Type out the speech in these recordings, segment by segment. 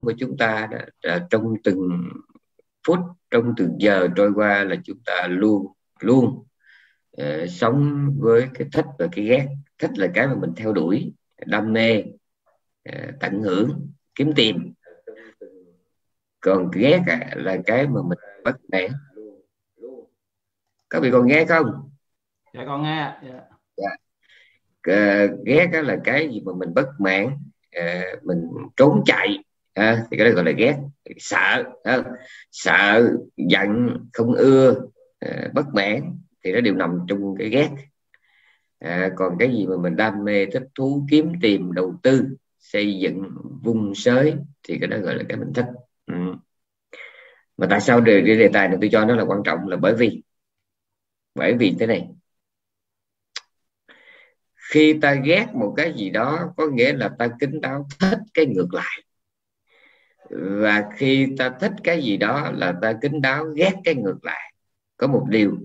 của chúng ta đã, đã, trong từng phút trong từng giờ trôi qua là chúng ta luôn luôn uh, sống với cái thích và cái ghét. Thích là cái mà mình theo đuổi đam mê uh, tận hưởng kiếm tìm. Còn ghét là cái mà mình bất mãn các vị còn nghe không? Dạ con nghe dạ. Dạ. Uh, ghét là cái gì mà mình bất mãn uh, mình trốn chạy à, thì cái đó gọi là ghét. Sợ à, sợ giận không ưa à, bất mãn thì nó đều nằm trong cái ghét. À, còn cái gì mà mình đam mê thích thú kiếm tìm đầu tư xây dựng vùng sới thì cái đó gọi là cái mình thích. Ừ. mà tại sao đề, đề tài này tôi cho nó là quan trọng là bởi vì bởi vì thế này. Khi ta ghét một cái gì đó có nghĩa là ta kính đáo thích cái ngược lại và khi ta thích cái gì đó là ta kính đáo ghét cái ngược lại. Có một điều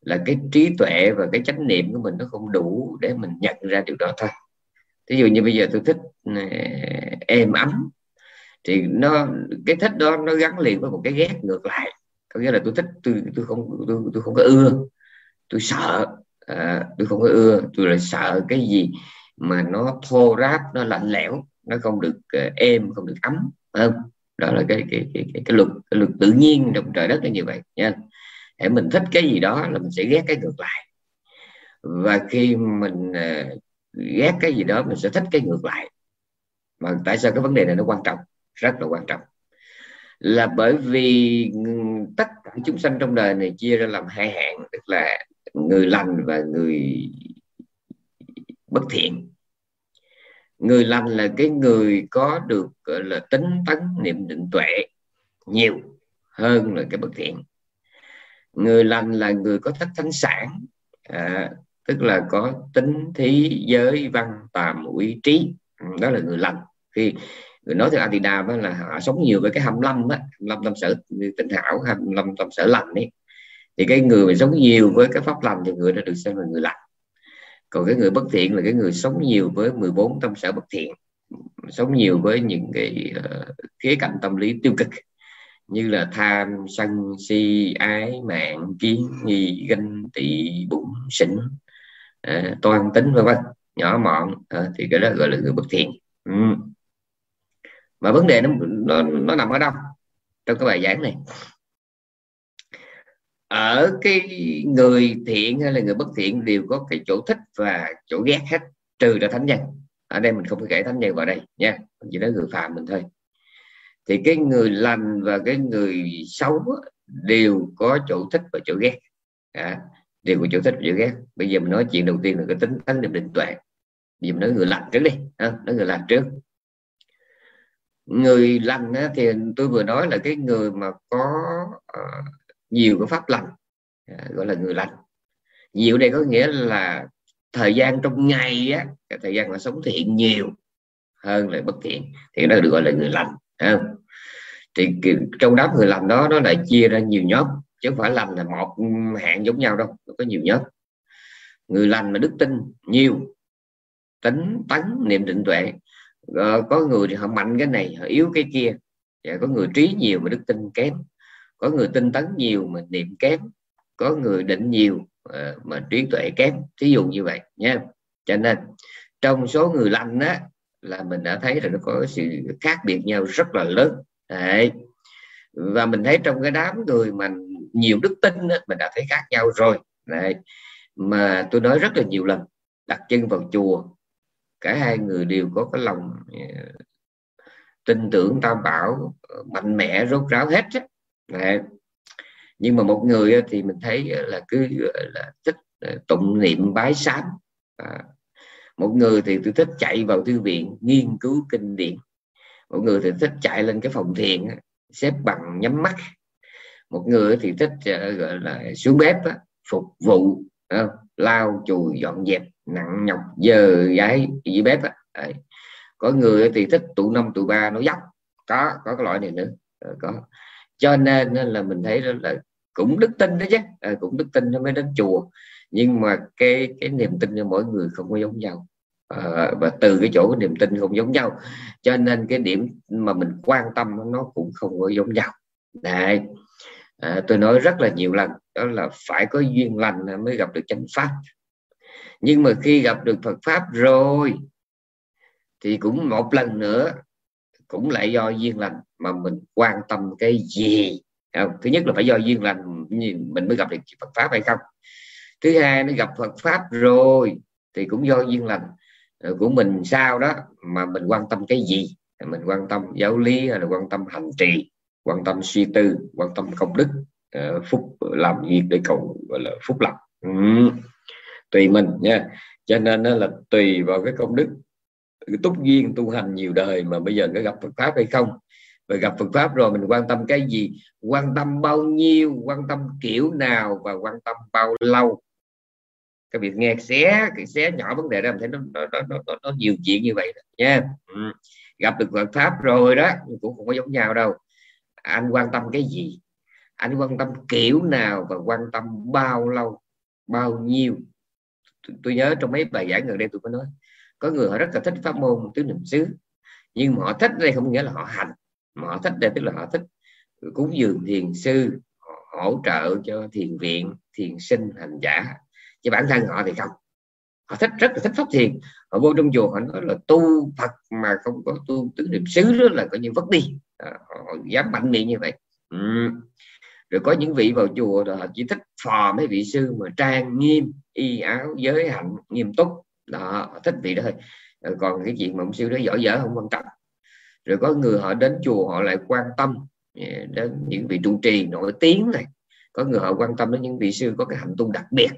là cái trí tuệ và cái chánh niệm của mình nó không đủ để mình nhận ra điều đó thôi. Ví dụ như bây giờ tôi thích êm ấm thì nó cái thích đó nó gắn liền với một cái ghét ngược lại. Có nghĩa là tôi thích tôi tôi không tôi, tôi không có ưa tôi sợ à, tôi không có ưa tôi lại sợ cái gì mà nó thô ráp nó lạnh lẽo nó không được uh, êm không được ấm không? Đó là cái cái cái cái, cái luật cái luật tự nhiên trong trời đất là như vậy nha. Để mình thích cái gì đó là mình sẽ ghét cái ngược lại. Và khi mình uh, ghét cái gì đó mình sẽ thích cái ngược lại. Mà tại sao cái vấn đề này nó quan trọng? Rất là quan trọng. Là bởi vì tất cả chúng sanh trong đời này chia ra làm hai hạng tức là người lành và người bất thiện người lành là cái người có được gọi là tính tấn niệm định tuệ nhiều hơn là cái bất thiện. Người lành là người có thất thánh sản à, tức là có tính thí giới văn tàm uy trí. Ừ, đó là người lành. Khi người nói theo Atida đó là họ sống nhiều với cái hầm lâm á lâm tâm sở tinh hảo hầm lâm tâm sở lành ấy. Thì cái người mà sống nhiều với cái pháp lành thì người đó được xem là người lành còn cái người bất thiện là cái người sống nhiều với 14 tâm sở bất thiện sống nhiều với những cái uh, khía cạnh tâm lý tiêu cực như là tham sân si ái mạng kiến nghi ganh tị bụng sỉnh uh, toan tính vân vân nhỏ mọn. Uh, thì cái đó gọi là người bất thiện. Ừ. mà vấn đề nó nó nó nằm ở đâu? Trong cái bài giảng này ở cái người thiện hay là người bất thiện đều có cái chỗ thích và chỗ ghét hết trừ là thánh nhân. Ở đây mình không phải kể thánh nhân vào đây nha chỉ nói người phạm mình thôi. Thì cái người lành và cái người xấu đều có chỗ thích và chỗ ghét. À, đều có chỗ thích và chỗ ghét. Bây giờ mình nói chuyện đầu tiên là cái tính tánh niệm định tuệ. Bây giờ mình nói người lành trước đi à, nói người lành trước. Người lành thì tôi vừa nói là cái người mà có uh, nhiều cái pháp lành à, gọi là người lành. Nhiều đây có nghĩa là thời gian trong ngày á, cái thời gian mà sống thiện nhiều hơn là bất thiện thì nó được gọi là người lành không? thì trong đó người lành đó, nó lại chia ra nhiều nhóm, chứ không phải lành là một hạng giống nhau đâu, nó có nhiều nhóm. Người lành mà đức tin, nhiều, tính tấn niệm định tuệ. Có người thì họ mạnh cái này, họ yếu cái kia. Và có người trí nhiều mà đức tin kém có người tinh tấn nhiều mà niệm kém có người định nhiều ờ, mà trí tuệ kém thí dụ như vậy nha cho nên trong số người lành á là mình đã thấy là nó có sự khác biệt nhau rất là lớn Đấy. và mình thấy trong cái đám người mà nhiều đức tin á, mình đã thấy khác nhau rồi Đấy. mà tôi nói rất là nhiều lần đặt chân vào chùa cả hai người đều có cái lòng ờ, tin tưởng tam bảo ờ, mạnh mẽ rốt ráo hết á. Đấy. nhưng mà một người thì mình thấy là cứ là thích ờ, tụng niệm bái sám. À, một người thì tôi thích chạy vào thư viện nghiên cứu kinh điển. Một người thì thích chạy lên cái phòng thiền xếp bằng nhắm mắt. Một người thì thích ờ, gọi là xuống bếp phục vụ ờ, lao chùi dọn dẹp nặng nhọc giờ gái dưới bếp Đấy. có người thì thích tụ năm tụ ba nó dốc có có cái loại này nữa. Có cho nên là mình thấy đó là cũng đức tin đó chứ. À, cũng đức tin nó mới đến chùa. Nhưng mà cái cái niềm tin cho mỗi người không có giống nhau. À, và từ cái chỗ niềm tin không giống nhau. Cho nên cái điểm mà mình quan tâm nó cũng không có giống nhau. Này À, ờ, tôi nói rất là nhiều lần đó là phải có duyên lành mới gặp được chánh pháp. Nhưng mà khi gặp được Phật pháp rồi thì cũng một lần nữa cũng lại do duyên lành mà mình quan tâm cái gì? À, thứ nhất là phải do duyên lành mình mới gặp được Phật pháp hay không? Thứ hai, nó gặp Phật pháp rồi thì cũng do duyên lành ờ, của mình sao đó mà mình quan tâm cái gì? Mình quan tâm giáo lý hay là quan tâm hành trì, quan tâm suy tư, quan tâm công đức ờ, phúc làm việc để cầu, gọi là, phúc lộc ừ. tùy mình nha. Cho nên là tùy vào cái công đức, cái túc duyên tu hành nhiều đời mà bây giờ có gặp Phật pháp hay không và gặp Phật pháp rồi mình quan tâm cái gì? Quan tâm bao nhiêu quan tâm kiểu nào và quan tâm bao lâu? Cái việc nghe xé cái xé nhỏ vấn đề ra mình thấy nó nó, nó, nó, nó nhiều chuyện như vậy nha. Ừ. gặp được Phật pháp rồi đó cũng không có giống nhau đâu. Anh quan tâm cái gì? Anh quan tâm kiểu nào và quan tâm bao lâu? Bao nhiêu? Tôi nhớ trong mấy bài giảng gần đây tôi có nói có người họ rất là thích pháp môn tứ niệm xứ nhưng mà họ thích đây không nghĩa là họ hành mà họ thích đây tức là họ thích cúng dường thiền sư hỗ trợ cho thiền viện thiền sinh hành giả. Chứ bản thân họ thì không. Họ thích rất là thích pháp thiền. Họ vô trong chùa họ nói là tu Phật mà không có tu tứ niệm xứ đó là coi như vất đi. À, họ dám mạnh miệng như vậy. Ừ. rồi có những vị vào chùa rồi họ chỉ thích phò mấy vị sư mà trang nghiêm y áo giới hạnh nghiêm túc. Đó họ thích vị đó thôi. Còn cái chuyện mà ông sư đó giỏi dở không quan trọng rồi có người họ đến chùa họ lại quan tâm à, đến những vị trụ trì nổi tiếng này. Có người họ quan tâm đến những vị sư có cái hạnh tu đặc biệt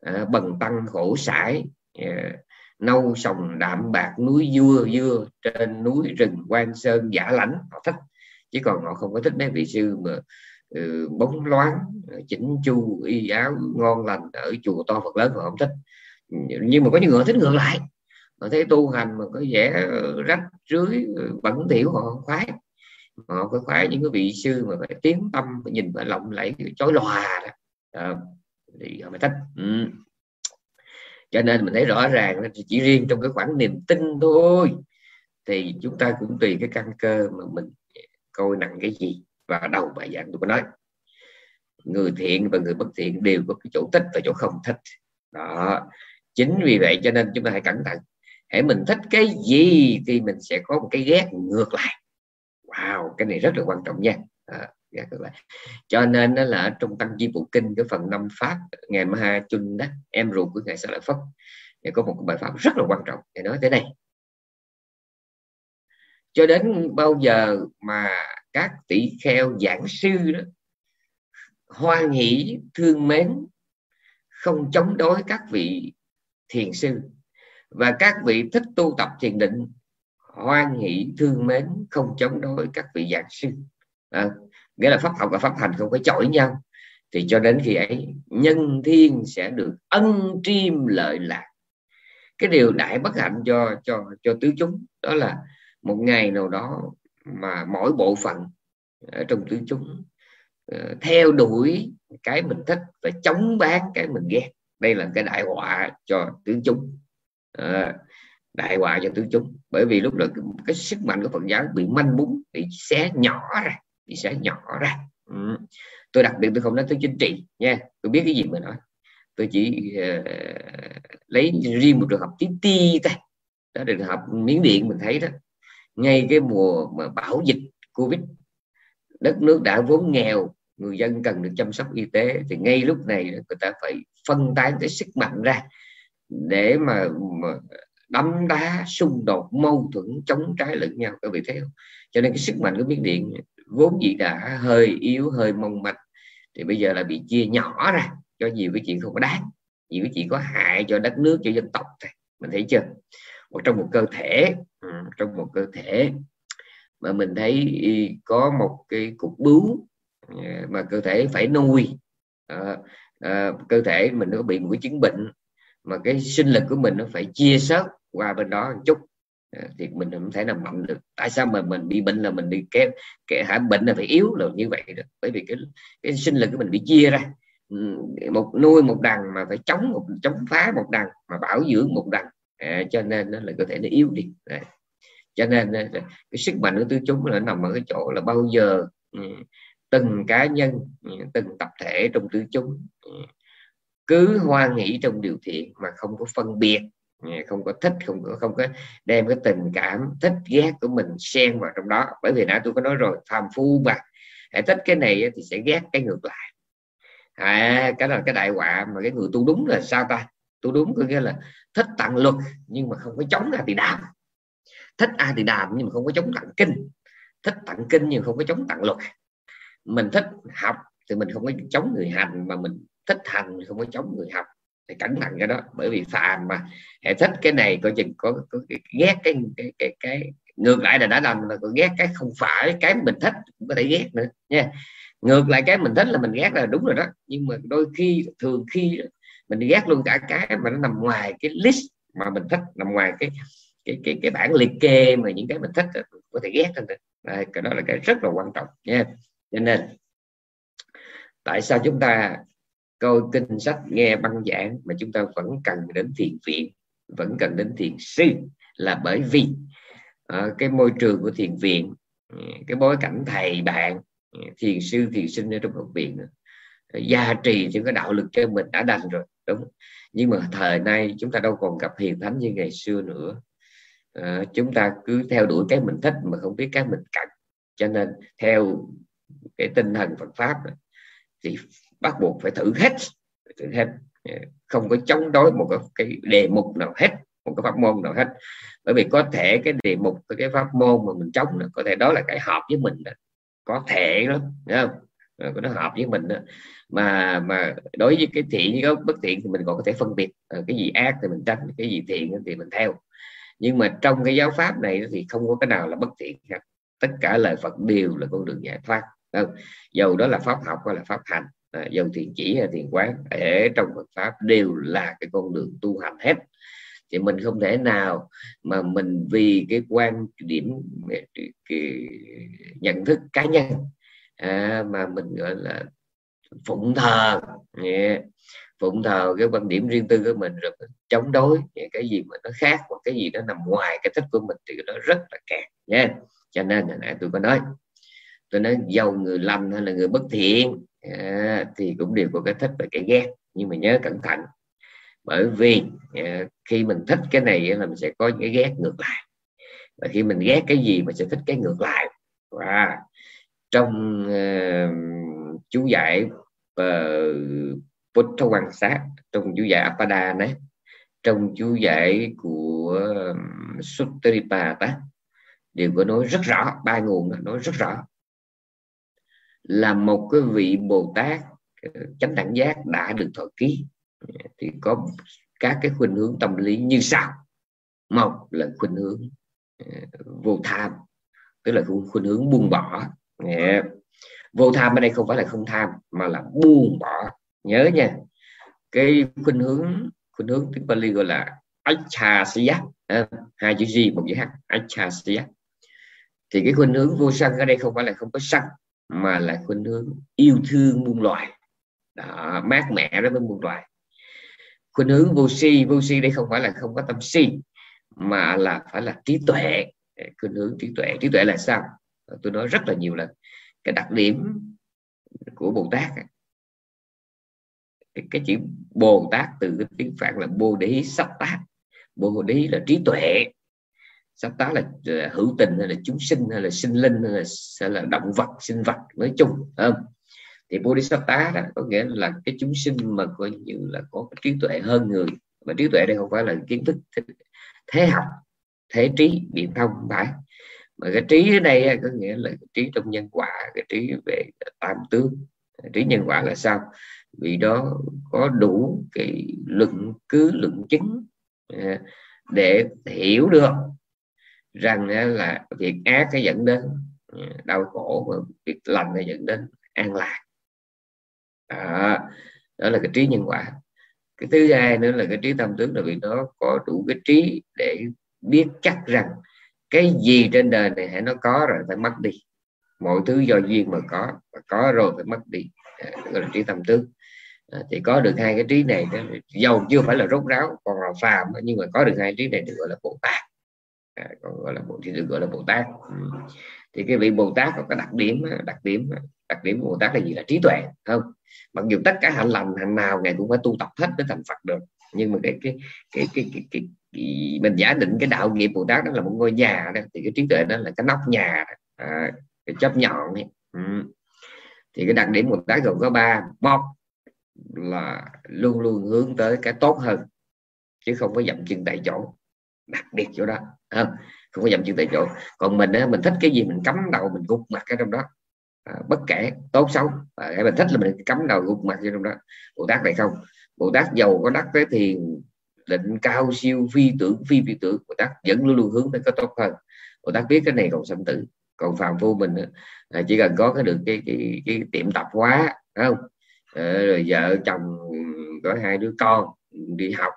à, bần tăng khổ sải à, nâu sòng đạm bạc núi dưa dưa trên núi rừng quan sơn giả lãnh họ thích. Chứ còn họ không có thích mấy vị sư mà ừ, bóng loáng à, chỉnh chu y áo ngon lành ở chùa to Phật lớn họ không thích. Nhưng mà có những người thích ngược lại họ thấy tu hành mà có vẻ rách rưới ừ, bẩn thỉu họ không khoái. Họ có khoái những cái vị sư mà phải tiếng tâm nhìn phải lộng lẫy chói lòa đó. À, thì họ mới thích. Ừ. cho nên mình thấy rõ ràng chỉ riêng trong cái khoảng niềm tin thôi. Thì chúng ta cũng tùy cái căn cơ mà mình coi nặng cái gì và đầu bài giảng tôi có nói. Người thiện và người bất thiện đều có cái chỗ thích và chỗ không thích. Đó. Chính vì vậy cho nên chúng ta hãy cẩn thận hãy mình thích cái gì thì mình sẽ có một cái ghét ngược lại. Wow cái này rất là quan trọng nha. À, cho nên đó là trong tăng chi bộ kinh cái phần năm pháp ngày ma chun đó em ruột của ngài sa lợi phất thì có một bài pháp rất là quan trọng. Để nói thế này. Cho đến bao giờ mà các tỷ kheo giảng sư đó hoan hỷ thương mến không chống đối các vị thiền sư và các vị thích tu tập thiền định hoan hỷ thương mến không chống đối các vị giảng sư. À, nghĩa là pháp học và pháp hành không có chọi nhau. Thì cho đến khi ấy nhân thiên sẽ được ân triêm lợi lạc. Cái điều đại bất hạnh cho cho cho tứ chúng đó là một ngày nào đó mà mỗi bộ phận ở trong tứ chúng uh, theo đuổi cái mình thích và chống bán cái mình ghét. Đây là cái đại họa cho tứ chúng đại họa cho tứ chúng. Bởi vì lúc đó cái, cái sức mạnh của Phật giáo bị manh bún bị xé nhỏ ra bị xé nhỏ ra. Ừ. tôi đặc biệt tôi không nói tới chính trị nha. Tôi biết cái gì mà nói. Tôi chỉ uh, lấy riêng một trường hợp tí ti thôi. Đó là trường hợp miếng điện mình thấy đó. Ngay cái mùa mà bão dịch covid đất nước đã vốn nghèo người dân cần được chăm sóc y tế thì ngay lúc này người ta phải phân tán cái sức mạnh ra để mà, mà đấm đá xung đột mâu thuẫn chống trái lẫn nhau. Các vị thấy không? Cho nên cái sức mạnh của miếng điện vốn dĩ đã hơi yếu hơi mong manh thì bây giờ là bị chia nhỏ ra cho nhiều cái chuyện không có đáng nhiều cái chuyện có hại cho đất nước cho dân tộc thôi. Mình thấy chưa? Một trong một cơ thể ừ, trong một cơ thể mà mình thấy có một cái cục bướu ừ, mà cơ thể phải nuôi. À, à, cơ thể mình nó bị một cái chứng bệnh mà cái sinh lực của mình nó phải chia sớt qua bên đó một chút. À, thì mình không thể nào mạnh được. Tại sao mà mình bị bệnh là mình đi kém kẻ hả bệnh là phải yếu là như vậy được. Bởi vì cái cái sinh lực của mình bị chia ra. Ừ, một nuôi một đằng mà phải chống một chống phá một đằng mà bảo dưỡng một đằng à, cho nên nó là cơ thể nó yếu đi. À. cho nên à, cái sức mạnh của tứ chúng là nằm ở cái chỗ là bao giờ ừ, từng cá nhân ừ, từng tập thể trong tứ chúng cứ hoan nghĩ trong điều thiện mà không có phân biệt không có thích không có không có đem cái tình cảm thích ghét của mình xen vào trong đó. Bởi vì nãy tôi có nói rồi phàm phu mà. Hãy thích cái này thì sẽ ghét cái ngược lại. À, cái là cái đại họa mà cái người tu đúng là sao ta? Tu đúng có nghĩa là thích tặng luật nhưng mà không có chống a thì đàm thích a thì đàm nhưng mà không có chống tặng kinh. Thích tặng kinh nhưng không có chống tặng luật. Mình thích học thì mình không có chống người hành mà mình thích hành không có chống người học. Thì cẩn thận cái đó bởi vì phàm mà hệ thích cái này coi chừng có, có, ghét cái cái, cái cái ngược lại là đã đành là có ghét cái không phải cái mình thích cũng có thể ghét nữa nha. Ngược lại cái mình thích là mình ghét là đúng rồi đó nhưng mà đôi khi thường khi mình ghét luôn cả cái mà nó nằm ngoài cái list mà mình thích nằm ngoài cái cái cái cái bản liệt kê mà những cái mình thích có thể ghét hơn cái đó là cái rất là quan trọng nha. Cho nên tại sao chúng ta coi kinh sách nghe băng giảng mà chúng ta vẫn cần đến thiền viện vẫn cần đến thiền sư là bởi vì uh, cái môi trường của thiền viện ừ, cái bối cảnh thầy bạn ừ, thiền sư thiền sinh ở trong học viện ừ, gia trì những cái đạo lực cho mình đã đành rồi đúng. Nhưng mà thời nay chúng ta đâu còn gặp hiền thánh như ngày xưa nữa. À, chúng ta cứ theo đuổi cái mình thích mà không biết cái mình cần. Cho nên theo cái tinh thần Phật pháp thì bắt buộc phải thử hết thử hết không có chống đối một cái, đề mục nào hết một cái pháp môn nào hết bởi vì có thể cái đề mục cái pháp môn mà mình chống có thể đó là cái hợp với mình đó. có thể đó không nó hợp với mình đó. mà mà đối với cái thiện với bất thiện thì mình còn có thể phân biệt ờ, cái gì ác thì mình tránh cái gì thiện thì mình theo nhưng mà trong cái giáo pháp này thì không có cái nào là bất thiện hết tất cả lời Phật đều là con đường giải thoát không? dầu đó là pháp học hay là pháp hành Ờ, à, dầu thiền chỉ hay thiền quán ở trong Phật pháp đều là cái con đường tu hành hết thì mình không thể nào mà mình vì cái quan điểm cái nhận thức cá nhân à, mà mình gọi là phụng thờ yeah. phụng thờ cái quan điểm riêng tư của mình rồi mình chống đối cái gì mà nó khác hoặc cái gì nó nằm ngoài cái thích của mình thì nó rất là kẹt nha cho nên là nãy tôi có nói cho nên giàu người lành hay là người bất thiện? À, thì cũng đều có cái thích và cái ghét nhưng mà nhớ cẩn thận. Bởi vì à, khi mình thích cái này là mình sẽ có cái ghét ngược lại. Và khi mình ghét cái gì mình sẽ thích cái ngược lại. Và trong uh, chú giải uh, Buddha quan sát trong chú giải Apada đấy trong chú giải của um, Suttaripata đều có nói rất rõ ba nguồn nói rất rõ là một cái vị Bồ Tát ờ, chánh đẳng giác đã được thọ ký. Thì có các cái khuynh hướng tâm lý như sau. Một là khuynh hướng ờ, vô tham tức là khuynh hướng buông bỏ. Dạ. Vô tham ở đây không phải là không tham mà là buông bỏ. Nhớ nha cái khuynh hướng khuynh hướng tiếng Bali gọi là achasya à, ờ, hai chữ gì một chữ h achasya thì cái khuynh hướng vô sân ở đây không phải là không có sân mà là khuynh hướng yêu thương muôn loài. Đó, mát mẻ đối với muôn loài. Khuynh hướng vô si vô si đây không phải là không có tâm si mà là phải là trí tuệ. Khuynh hướng trí tuệ. Trí tuệ là sao? Tôi nói rất là nhiều lần. Cái đặc điểm của bồ tát cái, cái chữ bồ tát từ cái tiếng phạn là bồ đế sắp tác bồ đế là trí tuệ. Sát tá là, là hữu tình hay là chúng sinh hay là sinh linh hay là, hay là động vật sinh vật nói chung không? Thì bodhisattva đó có nghĩa là cái chúng sinh mà coi như là có cái trí tuệ hơn người. Mà trí tuệ đây không phải là kiến thức thế học thế trí biện thông phải. Mà cái trí ở đây có nghĩa là cái trí trong nhân quả cái trí về tam tướng trí nhân quả là sao? Vì đó có đủ cái luận cứ luận chứng à, để hiểu được rằng là việc ác cái dẫn đến ừ, đau khổ và việc lành nó dẫn đến an lạc. Đó, đó là cái trí nhân quả. Cái thứ hai nữa là cái trí tâm tướng là vì nó có đủ cái trí để biết chắc rằng cái gì trên đời này hãy nó có rồi phải mất đi. Mọi thứ do duyên mà có mà có rồi phải mất đi. À, gọi là trí tâm tướng. À, thì có được hai cái trí này dầu chưa phải là rốt ráo còn là phàm nhưng mà có được hai trí này được gọi là bồ tát à, còn gọi là bộ thì được gọi là bồ tát ừ. thì cái vị bồ tát có cái đặc điểm đặc điểm đặc điểm của bồ tát là gì là trí tuệ không mặc dù tất cả hạnh lành hạnh nào ngài cũng phải tu tập hết để thành phật được nhưng mà cái cái cái cái, cái, cái, cái mình giả định cái đạo nghiệp bồ tát đó là một ngôi nhà đó thì cái trí tuệ đó là cái nóc nhà đó. À, cái chấp nhọn ấy. Ừ. thì cái đặc điểm bồ tát gồm có ba một là luôn luôn hướng tới cái tốt hơn chứ không có dậm chân tại chỗ đặc biệt chỗ đó không? Không có dậm chân tại chỗ. Còn mình á, mình thích cái gì mình cắm đầu mình gục mặt ở trong đó. À, bất kể tốt xấu. À, mình thích là mình cắm đầu gục mặt vô trong đó. Bồ tát này không. Bồ tát giàu có đắc tới thiền định cao siêu phi tưởng phi phi tưởng. Bồ tát vẫn luôn luôn hướng tới cái tốt hơn. Bồ tát biết cái này còn sanh tử. Còn phàm phu mình à, chỉ cần có cái được cái cái, cái tiệm tập hóa không? À, rồi vợ chồng có hai đứa con đi học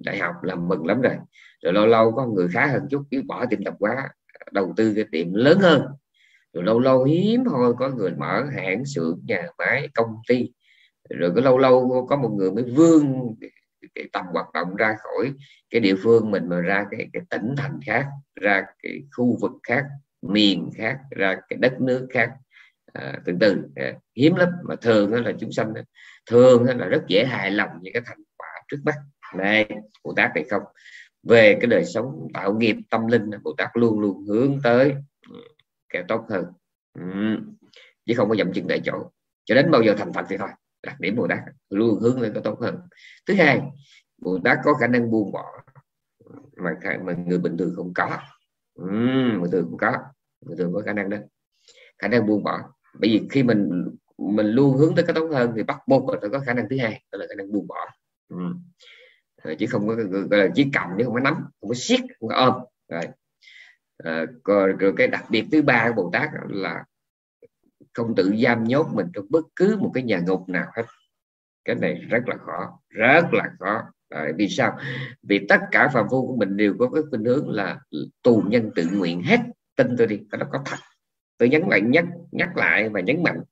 đại học làm mừng lắm rồi. Rồi lâu lâu có người khá hơn chút cứ bỏ tiệm tập quá đầu tư cái tiệm lớn hơn. Rồi lâu lâu hiếm thôi có người mở hãng xưởng nhà máy công ty. Rồi có lâu lâu có một người mới vươn cái tầm hoạt động ra khỏi cái địa phương mình mà ra cái, cái tỉnh thành khác ra cái khu vực khác miền khác ra cái đất nước khác. À, từ từ à, hiếm lắm. Mà thường đó là chúng sanh thường đó là rất dễ hài lòng những cái thành quả trước mắt này bồ tát này không? Về cái đời sống tạo nghiệp tâm linh bồ tát luôn luôn hướng tới ừ, kẻ cái tốt hơn. Ừ. chứ không có dậm chân tại chỗ. Cho đến bao giờ thành phật thì thôi đặc điểm bồ tát luôn hướng lên cái tốt hơn. Thứ hai bồ tát có khả năng buông bỏ. Mà, mà người bình thường không có. Ừ, người thường không có. Người thường có khả năng đó. Khả năng buông bỏ. Bởi vì khi mình mình luôn hướng tới cái tốt hơn thì bắt buộc phải có khả năng thứ hai đó là khả năng buông bỏ. Ừ uhm. chứ không có gọi là chỉ cầm chứ không có nắm không có siết không có ôm. Rồi. Ờ, à, rồi, rồi cái đặc biệt thứ ba của bồ tát là không tự giam nhốt mình trong bất cứ một cái nhà ngục nào hết. Cái này rất là khó rất là khó. À, vì sao? Vì tất cả phạm phu của mình đều có cái khuynh hướng là tù nhân tự nguyện hết tin tôi đi cái đó có thật. Tôi nhấn lại nhắc nhắc lại và nhấn mạnh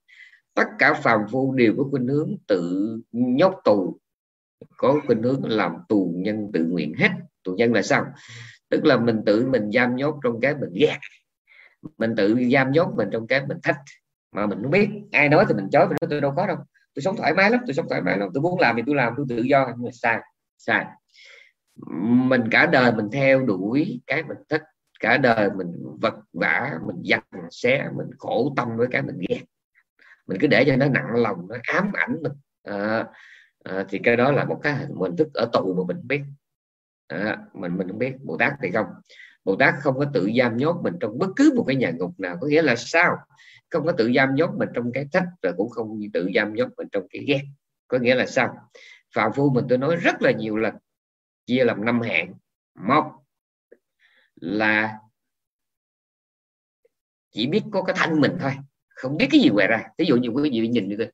tất cả phàm phu đều có khuynh hướng tự nhốt tù có khuynh hướng làm tù nhân tự nguyện hết. Tù nhân là sao? Tức là mình tự mình giam nhốt trong cái mình ghét. Mình tự giam nhốt mình trong cái mình thích mà mình không biết. Ai nói thì mình chối mình nói tôi đâu có đâu. Tôi sống thoải mái lắm tôi sống thoải mái lắm. Tôi muốn làm thì tôi làm tôi tự do. Nhưng mà sai sai. Mình cả đời mình theo đuổi cái mình thích. Cả đời mình vật vả mình giặt xé mình khổ tâm với cái mình ghét. Mình cứ để cho nó nặng lòng nó ám ảnh mình. À, à, thì cái đó là một cái hình thức ở tù mà mình biết. À, mình mình không biết bồ tát thì không. Bồ tát không có tự giam nhốt mình trong bất cứ một cái nhà ngục nào có nghĩa là sao? Không có tự giam nhốt mình trong cái thích rồi cũng không tự giam nhốt mình trong cái ghét có nghĩa là sao? Phạm phu mình tôi nói rất là nhiều lần chia làm năm hạng. Một là chỉ biết có cái thân mình thôi không biết cái gì ngoài ra. Ví dụ như quý vị nhìn được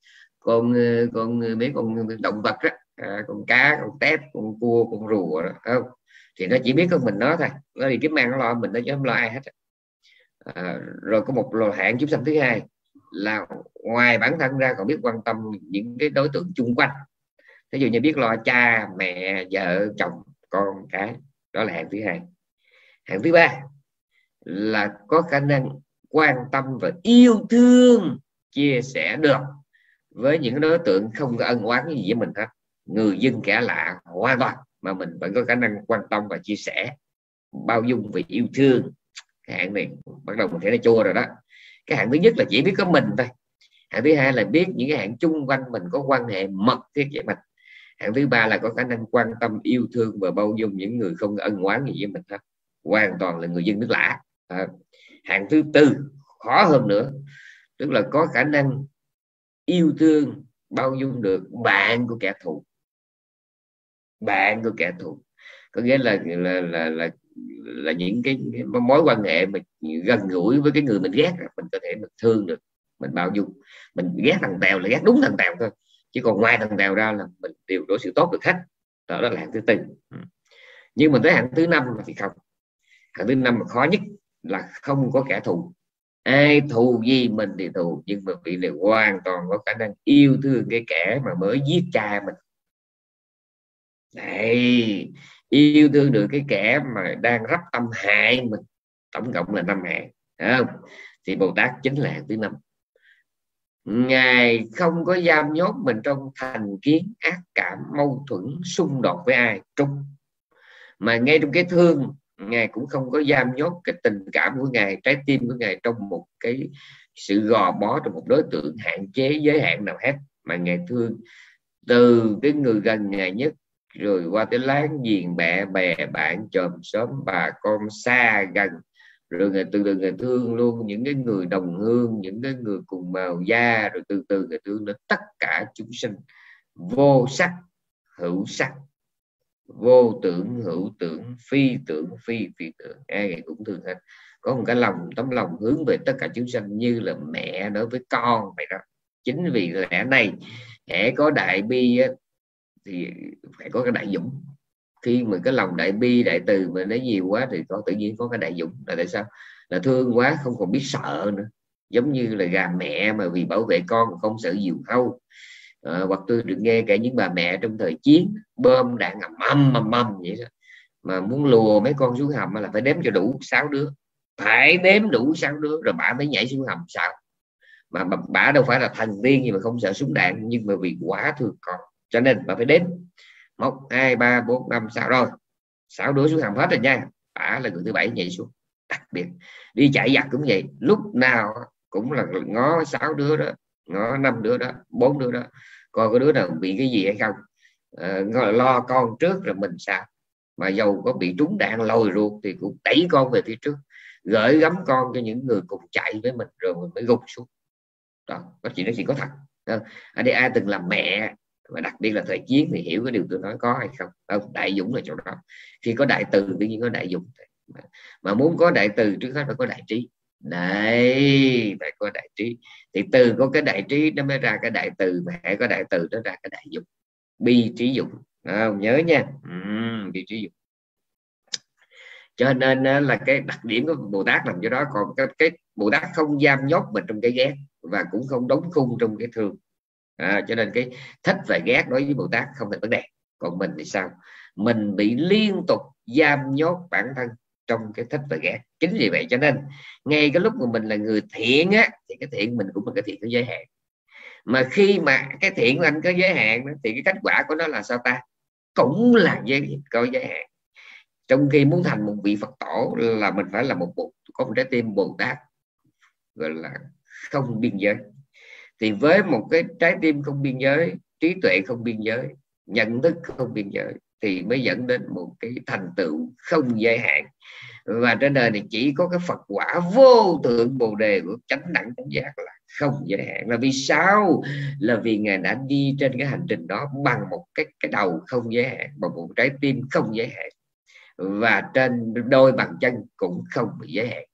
con ờ, con ờ, mấy con động vật đó, à, con cá con tép con cua con rùa đó, không? Thì nó chỉ biết con mình nó thôi nó đi kiếm ăn nó lo mình nó chứ không lo ai hết à, rồi có một lò hạn chúng sanh thứ hai là ngoài bản thân ra còn biết quan tâm những cái đối tượng chung quanh. Ví dụ như biết lo cha mẹ vợ chồng con cái đó là hạng thứ hai. Hạng thứ ba là có khả năng quan tâm và yêu thương chia sẻ được với những đối tượng không có ân oán gì với mình hết. Người dân kẻ lạ hoàn toàn mà mình vẫn có khả năng quan tâm và chia sẻ. Bao dung và yêu thương. Cái hạng này bắt đầu mình thấy nó chua rồi đó. Cái hạng thứ nhất là chỉ biết có mình thôi. Hạng thứ hai là biết những cái hạng chung quanh mình có quan hệ mật thiết với mình. Hạng thứ ba là có khả năng quan tâm yêu thương và bao dung những người không ân oán gì với mình hết. Hoàn toàn là người dân nước lạ. À, hạng thứ tư khó hơn nữa. Tức là có khả năng yêu thương bao dung được bạn của kẻ thù. Bạn của kẻ thù. Có nghĩa là là là, là là những cái mối quan hệ mà gần gũi với cái người mình ghét mình có thể mình thương được mình bao dung. Mình ghét thằng tèo là ghét đúng thằng tèo thôi. Chứ còn ngoài thằng tèo ra là mình đều đối xử tốt được hết. Đó, là hạng thứ tư. Ừ. nhưng mà tới hạng thứ năm thì không. Hạng thứ năm mà khó nhất là không có kẻ thù ai thù gì mình thì thù, nhưng mà vị này hoàn toàn có khả năng yêu thương cái kẻ mà mới giết cha mình. Này, yêu thương được cái kẻ mà đang rắp tâm hại mình. Tổng cộng là năm hạng không? Thì bồ tát chính là thứ năm. Ngài không có giam nhốt mình trong thành kiến, ác cảm, mâu thuẫn, xung đột với ai, trung. Mà ngay trong cái thương ngài cũng không có giam nhốt cái tình cảm của ngài, trái tim của ngài trong một cái sự gò bó trong một đối tượng hạn chế, giới hạn nào hết. Mà ngài thương từ cái người gần ngài nhất, rồi qua tới láng giềng mẹ bè bạn, chòm xóm, bà con xa gần. Rồi người từ từ người thương luôn những cái người đồng hương, những cái người cùng màu da. Rồi từ từ người thương đến tất cả chúng sinh, vô sắc, hữu sắc vô tưởng, hữu tưởng, phi tưởng, phi phi tưởng. Ai cũng thường hết. Có một cái lòng, tấm lòng hướng về tất cả chúng sanh như là mẹ đối với con vậy đó. Chính vì lẽ này hễ có đại bi thì phải có cái đại dũng. Khi mà cái lòng đại bi, đại từ mà nó nhiều quá thì có tự nhiên có cái đại dũng. Là tại sao? Là thương quá, không còn biết sợ nữa. Giống như là gà mẹ mà vì bảo vệ con không sợ diều hâu à, hoặc tôi được nghe cả những bà mẹ trong thời chiến bơm đạn ầm ầm ầm ầm vậy đó. Mà muốn lùa mấy con xuống hầm là phải đếm cho đủ sáu đứa. Phải đếm đủ sáu đứa rồi bà mới nhảy xuống hầm sao? Mà bà, bà đâu phải là thần tiên gì mà không sợ súng đạn nhưng mà vì quá thương con cho nên bà phải đếm. Một hai ba bốn năm sáu. Rồi sáu đứa xuống hầm hết rồi nha. Bà là người thứ bảy nhảy xuống. Đặc biệt đi chạy giặc cũng vậy. Lúc nào cũng là ngó sáu đứa đó ngó năm đứa đó bốn đứa đó coi có đứa nào bị cái gì hay không. À, lo con trước rồi mình sao. Mà dầu có bị trúng đạn lồi ruột thì cũng đẩy con về phía trước. Gửi gắm con cho những người cùng chạy với mình rồi mình mới gục xuống. Đó có chuyện đó chỉ có thật. Ờ, ở đây ai từng làm mẹ và đặc biệt là thời chiến thì hiểu cái điều tôi nói có hay không. Không đại dũng là chỗ đó. Khi có đại từ tự nhiên có đại dũng. Mà muốn có đại từ trước hết phải có đại trí đấy phải có đại trí. Thì từ có cái đại trí nó mới ra cái đại từ mà hãy có đại từ nó ra cái đại dụng bi trí dụng à, nhớ nha. Bi trí dụng cho nên là cái đặc điểm của bồ tát làm cho đó. Còn cái, cái bồ tát không giam nhốt mình trong cái ghét và cũng không đóng khung trong cái thương. À, cho nên cái thích và ghét đối với bồ tát không thành vấn đề. Còn mình thì sao? Mình bị liên tục giam nhốt bản thân trong cái thích và ghét chính vì vậy cho nên, ngay cái lúc mà mình là người thiện á, thì cái thiện mình cũng là cái thiện có giới hạn. Mà khi mà cái thiện của anh có giới hạn thì cái kết quả của nó là sao ta? Cũng là giới, có giới hạn. Trong khi muốn thành một vị phật tổ là mình phải là một bộ có một trái tim bồ tát, gọi là không biên giới. Thì với một cái trái tim không biên giới, trí tuệ không biên giới, nhận thức không biên giới thì mới dẫn đến một cái thành tựu không giới hạn. Và trên đời này chỉ có cái Phật quả vô thượng bồ đề của chánh đẳng chánh giác là không giới hạn. Là vì sao? Là vì ngài đã đi trên cái hành trình đó bằng một cái cái đầu không giới hạn, bằng một trái tim không giới hạn. Và trên đôi bàn chân cũng không bị giới hạn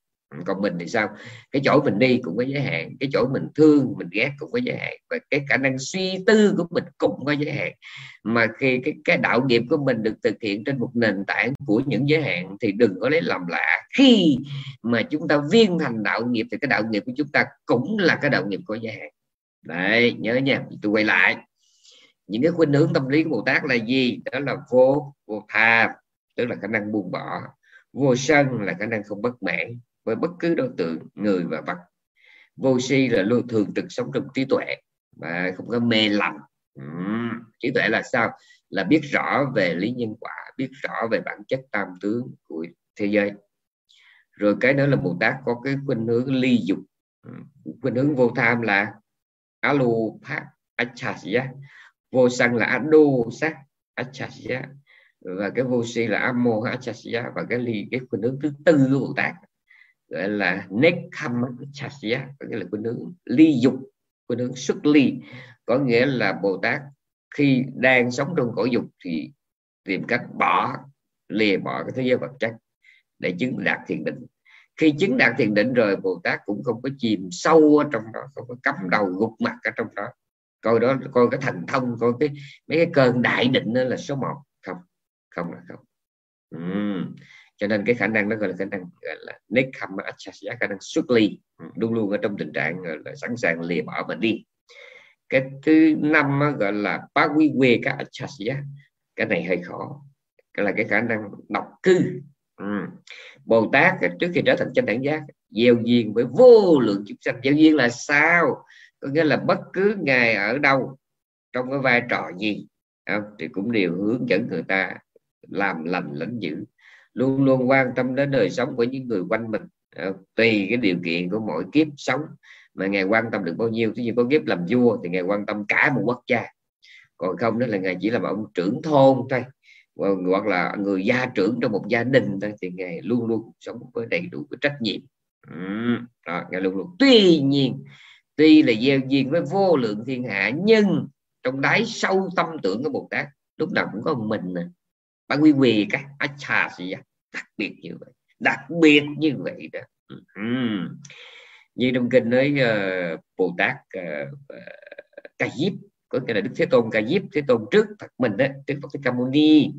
còn mình thì sao? Cái chỗ mình đi cũng có giới hạn, cái chỗ mình thương, mình ghét cũng có giới hạn. Và cái khả năng suy tư của mình cũng có giới hạn. Mà khi cái cái đạo nghiệp của mình được thực hiện trên một nền tảng của những giới hạn thì đừng có lấy làm lạ. Khi mà chúng ta viên thành đạo nghiệp thì cái đạo nghiệp của chúng ta cũng là cái đạo nghiệp có giới hạn. Đấy, nhớ nha. Tôi quay lại. Những cái khuynh hướng tâm lý của bồ tát là gì? Đó là vô vô tham, tức là khả năng buông bỏ. Vô sân là khả năng không bất mãn với bất cứ đối tượng, người và vật. Vô si là luôn thường trực sống trong trí tuệ và không có mê lầm. Trí tuệ là sao? Là biết rõ về lý nhân quả, biết rõ về bản chất tam tướng của thế giới. Rồi cái nữa là bồ tát có cái khuynh hướng ly dục. Khuynh hướng vô tham là alupa achasya vô sân là adu sát achasya và cái vô si là amo achasya và cái ly, cái khuynh hướng thứ tư của bồ tát gọi là nekhamachasya có nghĩa là khuynh hướng ly dục khuynh hướng xuất ly. Có nghĩa là bồ tát khi đang sống trong cõi dục thì tìm cách bỏ, lìa bỏ cái thế giới vật chất để chứng đạt thiền định. Khi chứng đạt thiền định rồi, bồ tát cũng không có chìm sâu ở trong đó, không có cắm đầu gục mặt ở trong đó. Coi đó, coi cái thành thông, coi cái, mấy cái cơn đại định đó là số một. Không không là không. Uhm cho nên cái khả năng đó gọi là khả năng, gọi là nekama achasya khả năng xuất ly ừ, luôn luôn ở trong tình trạng là sẵn sàng lìa bỏ mình đi. Cái thứ năm gọi là pawi quê các achasya cái này hơi khó. Cái là cái khả năng độc cư. Ừ. bồ tát trước khi trở thành chánh đẳng giác, gieo duyên với vô lượng chúng sanh. Gieo duyên là sao? Có nghĩa là bất cứ ngài ở đâu, trong cái vai trò gì không? thì cũng đều hướng dẫn người ta làm lành lãnh dữ luôn luôn quan tâm đến đời sống của những người quanh mình. Ờ, tùy cái điều kiện của mỗi kiếp sống mà ngài quan tâm được bao nhiêu. Ví dụ có kiếp làm vua thì ngài quan tâm cả một quốc gia. Còn không đó là ngài chỉ là một ông trưởng thôn thôi. Hoặc là người gia trưởng trong một gia đình thôi thì ngài luôn luôn sống với đầy đủ cái trách nhiệm. Ừ. đó, ngài luôn luôn. Tuy nhiên tuy là gieo duyên với vô lượng thiên hạ nhưng trong đáy sâu tâm tưởng của bồ tát lúc nào cũng có mình nè. à quy quy cái acha gì đặc biệt như vậy đặc biệt như vậy đó. Ừ. như trong kinh nói uh, bồ tát uh, ca diếp có nghĩa là đức thế tôn ca diếp thế tôn trước thật mình đó trước phật thích ca mâu ni.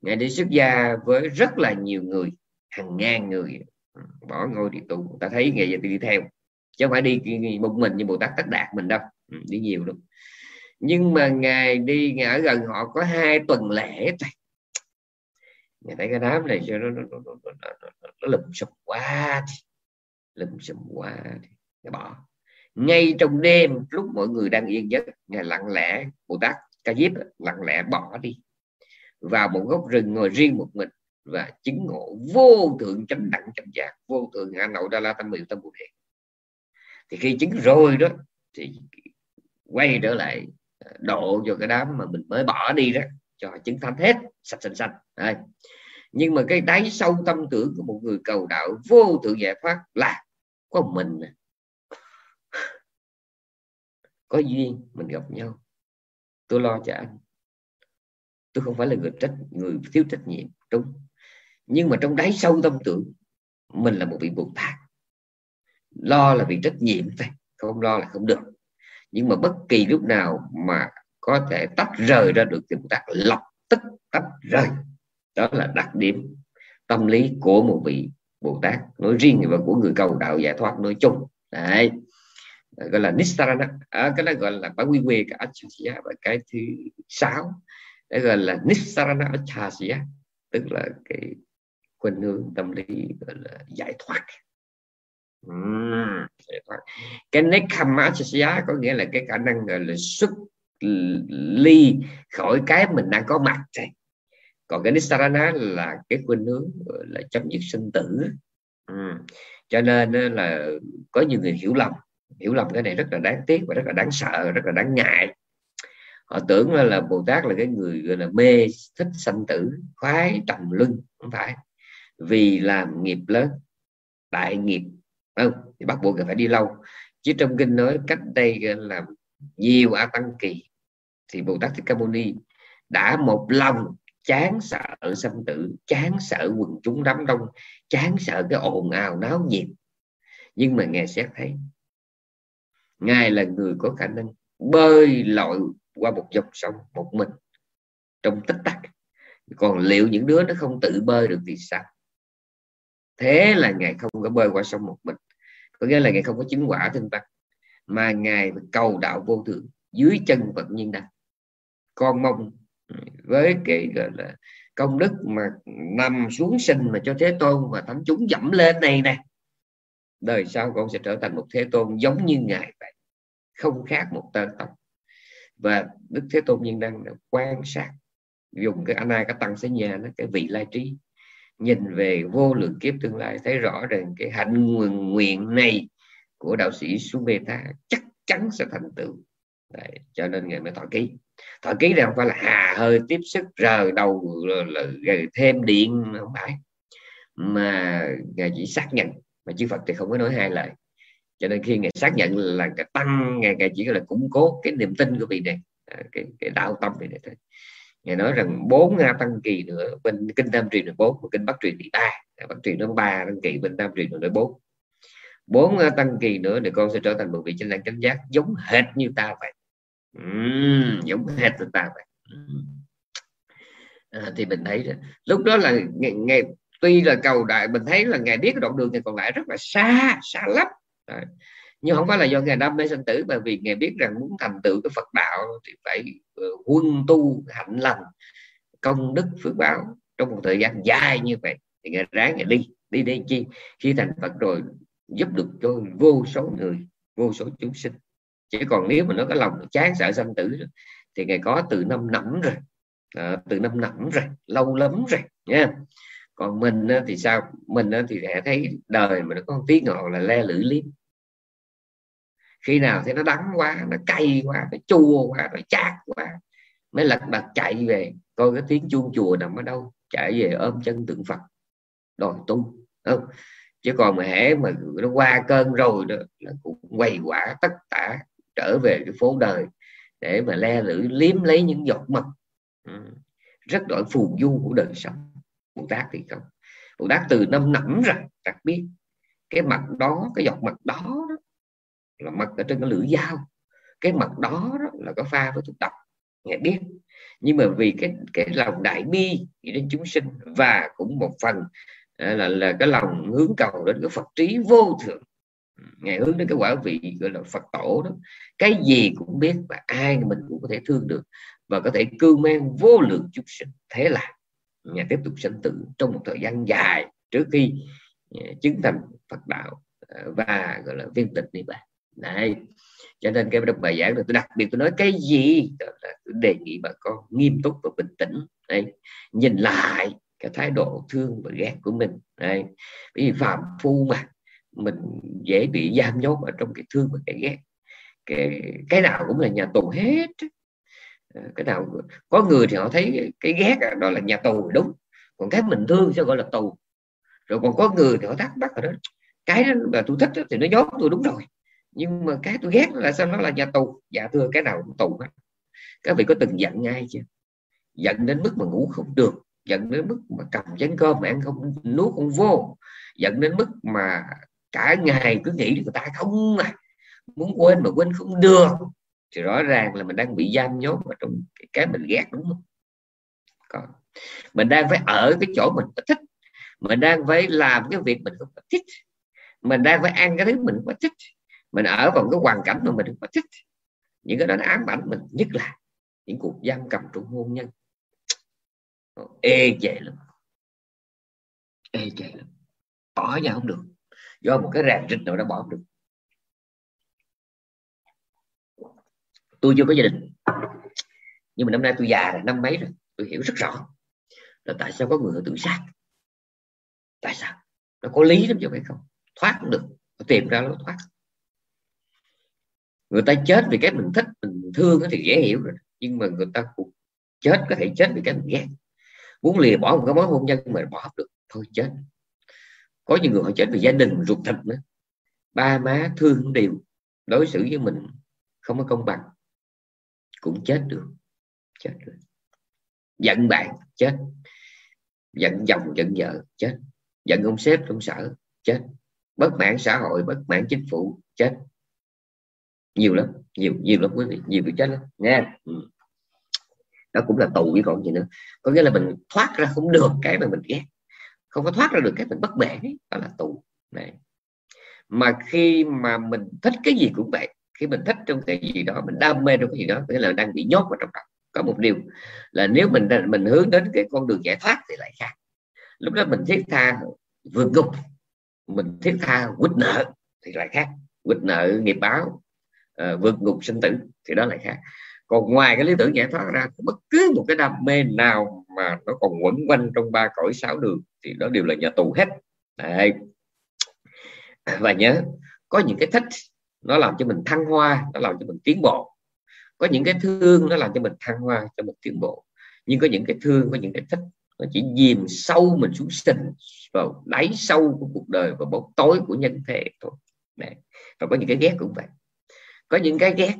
Ngài đi xuất gia với rất là nhiều người hàng ngàn người. Bỏ ngôi đi tù ta thấy ngày giờ đi theo. Chứ không phải đi một mình như bồ tát tất đạt mình đâu. Đi nhiều lắm. Nhưng mà ngài đi ngài ở gần họ có hai tuần lễ thôi nhìn thấy cái đám này cho nó nó nó, nó, nó, nó, nó lùm xùm quá thì lùm xùm quá thì nó bỏ. Ngay trong đêm lúc mọi người đang yên giấc ngài lặng lẽ bồ tát ca diếp lặng lẽ bỏ đi. Vào một góc rừng ngồi riêng một mình và chứng ngộ vô thượng chánh đẳng chánh giác vô thượng hạ nội đa la tâm miệu tâm bồ đề. Thì khi chứng rồi đó thì quay trở lại à, độ cho cái đám mà mình mới bỏ đi đó cho chứng thánh hết sạch sạch sạch Đây. nhưng mà cái đáy sâu tâm tưởng của một người cầu đạo vô thượng giải thoát là có mình có duyên, mình gặp nhau. Tôi lo cho anh. Tôi không phải là người trách, người thiếu trách nhiệm, đúng. Nhưng mà trong đáy sâu tâm tưởng, mình là một vị bồ tát. Lo là vì trách nhiệm thôi, không lo là không được. Nhưng mà bất kỳ lúc nào mà có thể tách rời ra được thì bồ tát lọc tức tách rời. Đó là đặc điểm tâm lý của một vị bồ tát. Nói riêng và của người cầu đạo giải thoát nói chung. Đấy. Gọi là nisarana. À, cái đó gọi là bản quy quy cái achasya và cái thứ sáu. Cái gọi là nisarana achasya tức là cái khuynh hướng tâm lý gọi là giải thoát. Giải thoát. Cái nekama achasya có nghĩa là cái khả năng gọi là xuất ly khỏi cái mình đang có mặt này còn cái nisarana là cái khuynh hướng là chấm dứt sinh tử. Ừ. cho nên là có nhiều người hiểu lầm. Hiểu lầm cái này rất là đáng tiếc và rất là đáng sợ rất là đáng ngại. Họ tưởng là, là bồ tát là cái người gọi là mê thích sanh tử khoái trầm luân không phải. Vì làm nghiệp lớn đại nghiệp không? Thì bắt buộc phải đi lâu. Chứ trong kinh nói cách đây là nhiều a tăng kỳ, thì bồ tát thích ca mâu ni đã một lòng chán sợ sanh tử, chán sợ quần chúng đám đông, chán sợ cái ồn ào náo nhiệt. Nhưng mà nghe xét thấy, ngài là người có khả năng bơi lội qua một dòng sông một mình trong tích tắc. Còn liệu những đứa nó không tự bơi được thì sao? Thế là ngài không có bơi qua sông một mình. Có nghĩa là ngài không có chứng quả thân tăng mà ngài cầu đạo vô thượng. Dưới chân Phật nhiên đăng. Con mong với cái gọi là công đức mà nằm xuống sinh mà cho thế tôn và thánh chúng dẫm lên này nè. Đời sau con sẽ trở thành một thế tôn giống như ngài vậy. Không khác một tơ tộc. Và đức thế tôn nhiên đăng quan sát. Dùng cái anh ai cái tăng sẽ nhà nó cái vị lai trí. Nhìn về vô lượng kiếp tương lai thấy rõ rằng cái hạnh nguyện, nguyện này của đạo sĩ Sumeta chắc chắn sẽ thành tựu. Đấy, cho nên ngài mới thọ ký. Thọ ký này không phải là hà hơi tiếp sức rờ đầu là, thêm điện không phải. Mà ngài chỉ xác nhận mà chư Phật thì không có nói hai lời. Cho nên khi ngài xác nhận là cái tăng ngài, ngài chỉ là củng cố cái niềm tin của vị này à, cái, cái đạo tâm này thôi. Ngài nói rằng bốn nga tăng kỳ nữa bên kinh tam truyền là bốn và kinh bắc truyền thì ba. Bắc truyền nó ba tăng kỳ bên tam truyền là bốn bốn ờ, tăng kỳ nữa thì con sẽ trở thành một vị chánh đẳng chánh giác giống hệt như ta vậy uhm, giống hệt như ta vậy uhm. à, thì mình thấy lúc đó là ngày, ngày tuy là cầu đại mình thấy là ngài biết cái đoạn đường này còn lại rất là xa xa lắm Đấy. nhưng không phải là do ngài đam mê sinh tử mà vì ngài biết rằng muốn thành tựu cái Phật đạo thì phải ờ, uh, quân tu hạnh lành công đức phước báo trong một thời gian dài như vậy thì ngài ráng ngài đi đi đi chi khi thành Phật rồi giúp được cho vô số người vô số chúng sinh. Chỉ còn nếu mà nó có lòng chán sợ sanh tử thì ngày có từ năm nẫm rồi. À, từ năm nẫm rồi lâu lắm rồi nha. Còn mình thì sao? Mình thì sẽ thấy đời mà nó có một tiếng ngọt là le lưỡi liếm. Khi nào thấy nó đắng quá nó cay quá nó chua quá nó chát quá mới lật đật chạy về. Coi cái tiếng chuông chùa nằm ở đâu chạy về ôm chân tượng phật đòi tu không? Chứ còn mà hễ mà nó qua cơn rồi đó là cũng quay quả tất cả trở về cái phố đời để mà le lưỡi liếm lấy những giọt mật. Ừ. Rất đổi phù du của đời sống. Bồ tát thì không. Bồ tát từ năm nẫm ra đặc biết cái mặt đó cái giọt mặt đó, đó là mặt ở trên cái lưỡi dao. Cái mặt đó, đó là có pha với thuốc độc nghe biết. Nhưng mà vì cái cái lòng đại bi đến chúng sinh và cũng một phần là là cái lòng hướng cầu đến cái Phật trí vô thượng ngày hướng đến cái quả vị gọi là Phật tổ đó. Cái gì cũng biết và ai mình cũng có thể thương được và có thể cưu mang vô lượng chúng sinh. Thế là nhà tiếp tục sinh tử trong một thời gian dài trước khi à, chứng thành Phật đạo à, và gọi là viên tịch niết bàn. Này cho nên cái trong bài giảng này tôi đặc biệt tôi nói cái gì? Tôi đề nghị bà con nghiêm túc và bình tĩnh. Đây nhìn lại cái thái độ thương và ghét của mình. Đây vì phạm phu mà, mình dễ bị giam nhốt ở trong cái thương và cái ghét. Cái cái nào cũng là nhà tù hết. Ờ, cái nào có người thì họ thấy cái ghét đó là nhà tù đúng. Còn cái mình thương sẽ gọi là tù. Rồi còn có người thì họ thắc mắc ở đó, cái đó mà tôi thích thì nó nhốt tôi đúng rồi. Nhưng mà cái tôi ghét là sao nó là nhà tù? Dạ thưa, cái nào cũng tù hết. Các vị có từng giận ai chưa? Giận đến mức mà ngủ không được giận đến mức mà cầm chén cơm mà ăn không, nuốt không vô giận đến mức mà cả ngày cứ nghĩ người ta không à muốn quên mà quên không được. Thì rõ ràng là mình đang bị giam nhốt vào trong cái mình ghét, đúng không? Còn mình đang phải ở cái chỗ mình thích, mình đang phải làm cái việc mình không thích, mình đang phải ăn cái thứ mình không thích, mình ở vào cái hoàn cảnh mà mình không thích. Những cái đó nó ám ảnh mình nhất là những cuộc giam cầm trong hôn nhân ê chề lắm. Ê chề lắm. Bỏ ra không được. Do một cái ràng rịch nào đó bỏ không được. Tôi chưa có gia đình. Nhưng mà năm nay tôi già rồi, năm mấy rồi, tôi hiểu rất rõ là tại sao có người tự sát. Tại sao? Nó có lý lắm chứ phải không? Thoát cũng được tìm ra nó thoát. Người ta chết vì cái mình thích, mình thương thì dễ hiểu rồi. Nhưng mà người ta cũng chết có thể chết vì cái mình ghét muốn lìa bỏ một cái mối hôn nhân mà bỏ được, thôi chết. Có những người họ chết vì gia đình ruột thịt nữa. Ba má thương đều, đối xử với mình không có công bằng, cũng chết được chết được giận bạn, chết. Giận chồng, giận vợ, chết. Giận ông sếp, ông sở, chết. Bất mãn xã hội, bất mãn chính phủ, chết. Nhiều lắm, nhiều nhiều lắm quý vị, nhiều bị chết lắm. Nha ừ đó cũng là tù với còn gì nữa. Có nghĩa là mình thoát ra không được cái mà mình ghét. Không có thoát ra được cái mình bất bể đó là tù. Này. Mà khi mà mình thích cái gì cũng vậy khi mình thích trong cái gì đó mình đam mê trong cái gì đó nghĩa là đang bị nhốt vào trong đó. Có một điều là nếu mình mình hướng đến cái con đường giải thoát thì lại khác. Lúc đó mình thiết tha vượt ngục mình thiết tha quýt nợ thì lại khác. Quýt nợ nghiệp báo uh, vượt ngục sinh tử thì đó lại khác còn ngoài cái lý tưởng giải thoát ra bất cứ một cái đam mê nào mà nó còn quẩn quanh trong ba cõi sáu đường, thì đó đều là nhà tù hết. Đấy. và nhớ, có những cái thích nó làm cho mình thăng hoa, nó làm cho mình tiến bộ. Có những cái thương nó làm cho mình thăng hoa, cho mình tiến bộ. Nhưng có những cái thương, có những cái thích nó chỉ dìm sâu mình xuống sình, vào đáy sâu của cuộc đời và bóng tối của nhân thể thôi. Đấy. và có những cái ghét cũng vậy. Có những cái ghét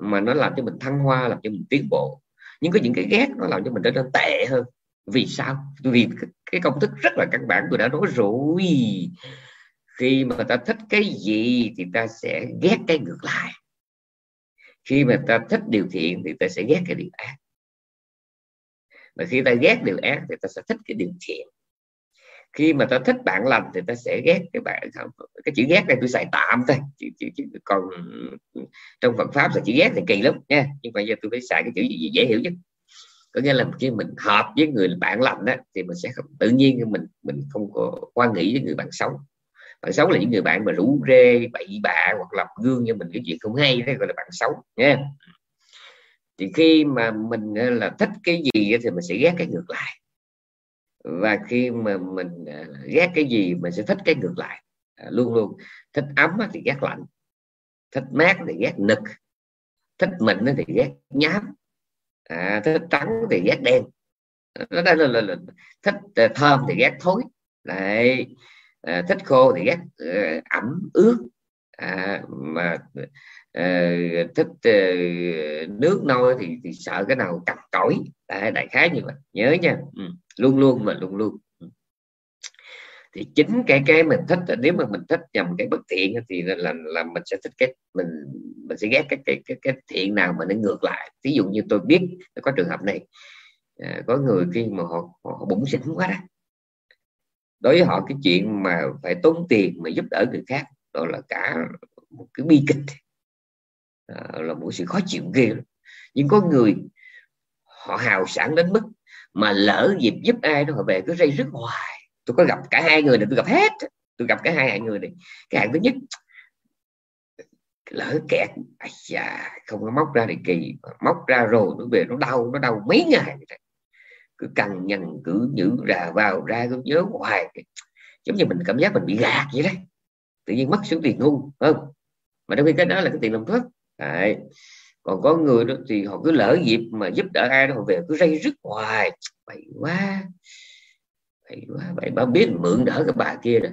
mà nó làm cho mình thăng hoa, làm cho mình tiến bộ. Nhưng có những cái ghét nó làm cho mình trở nên tệ hơn. Vì sao? Vì cái công thức rất là căn bản, tôi đã nói rồi. Khi mà ta thích cái gì thì ta sẽ ghét cái ngược lại. Khi mà ta thích điều thiện thì ta sẽ ghét cái điều ác. Mà khi ta ghét điều ác thì ta sẽ thích cái điều thiện khi mà ta thích bạn lành thì ta sẽ ghét cái bạn cái chữ ghét này tôi xài tạm thôi. Chữ, chữ, chữ, còn trong Phật pháp là chữ ghét thì kỳ lắm nha. Nhưng mà giờ tôi phải xài cái chữ gì dễ hiểu nhất. Có nghĩa là khi mình hợp với người bạn lành đó thì mình sẽ không tự nhiên mình mình không có quan nghĩ với người bạn xấu. Bạn xấu là những người bạn mà rủ rê bậy bạ hoặc lập gương cho mình cái chuyện không hay đó gọi là bạn xấu nha. Thì khi mà mình ờ, là thích cái gì thì mình sẽ ghét cái ngược lại và khi mà mình à, ghét cái gì mình sẽ thích cái ngược lại. À, luôn luôn. Thích ấm thì ghét lạnh. Thích mát thì ghét nực. Thích mịn thì ghét nhám. À, thích trắng thì ghét đen. Nó là, là, là, là thích à, thơm thì ghét thối. Đấy. À, thích khô thì ghét uh, ẩm ướt. À, mà uh, thích uh, nước nôi thì, thì sợ cái nào cặp cõi đại, đại khái như vậy. Nhớ nha. Ừ luôn luôn mà luôn luôn. Ừ. thì chính cái cái mình thích nếu mà mình thích nhầm cái bất thiện thì là là, là mình sẽ thích cái mình mình sẽ ghét cái cái cái, cái thiện nào mà nó ngược lại. Ví dụ như tôi biết có trường hợp này à, có người khi mà họ, họ bụng xỉn quá đó. Đối với họ cái chuyện mà phải tốn tiền mà giúp đỡ người khác đó là cả một cái bi kịch. À, là một sự khó chịu ghê nhưng có người họ hào sản đến mức mà lỡ dịp giúp ai đó họ về cứ dây rất hoài. Tôi có gặp cả hai người này tôi gặp hết. Tôi gặp cả hai người này. Cái hạng thứ nhất lỡ kẹt à, da, không có móc ra thì kỳ. Móc ra rồi nó về nó đau nó đau mấy ngày cứ cằn nhằn cứ nhữ ra vào ra cứ nhớ hoài. Giống như mình cảm giác mình bị gạt vậy đấy. Tự nhiên mất số tiền ngu không? Mà trong khi cái đó là cái tiền làm thuốc. Đấy còn có người đó thì họ cứ lỡ dịp mà giúp đỡ ai đó họ về cứ rây rứt hoài. Bậy quá bậy quá. Vậy bà biết mượn đỡ cái bà kia đó.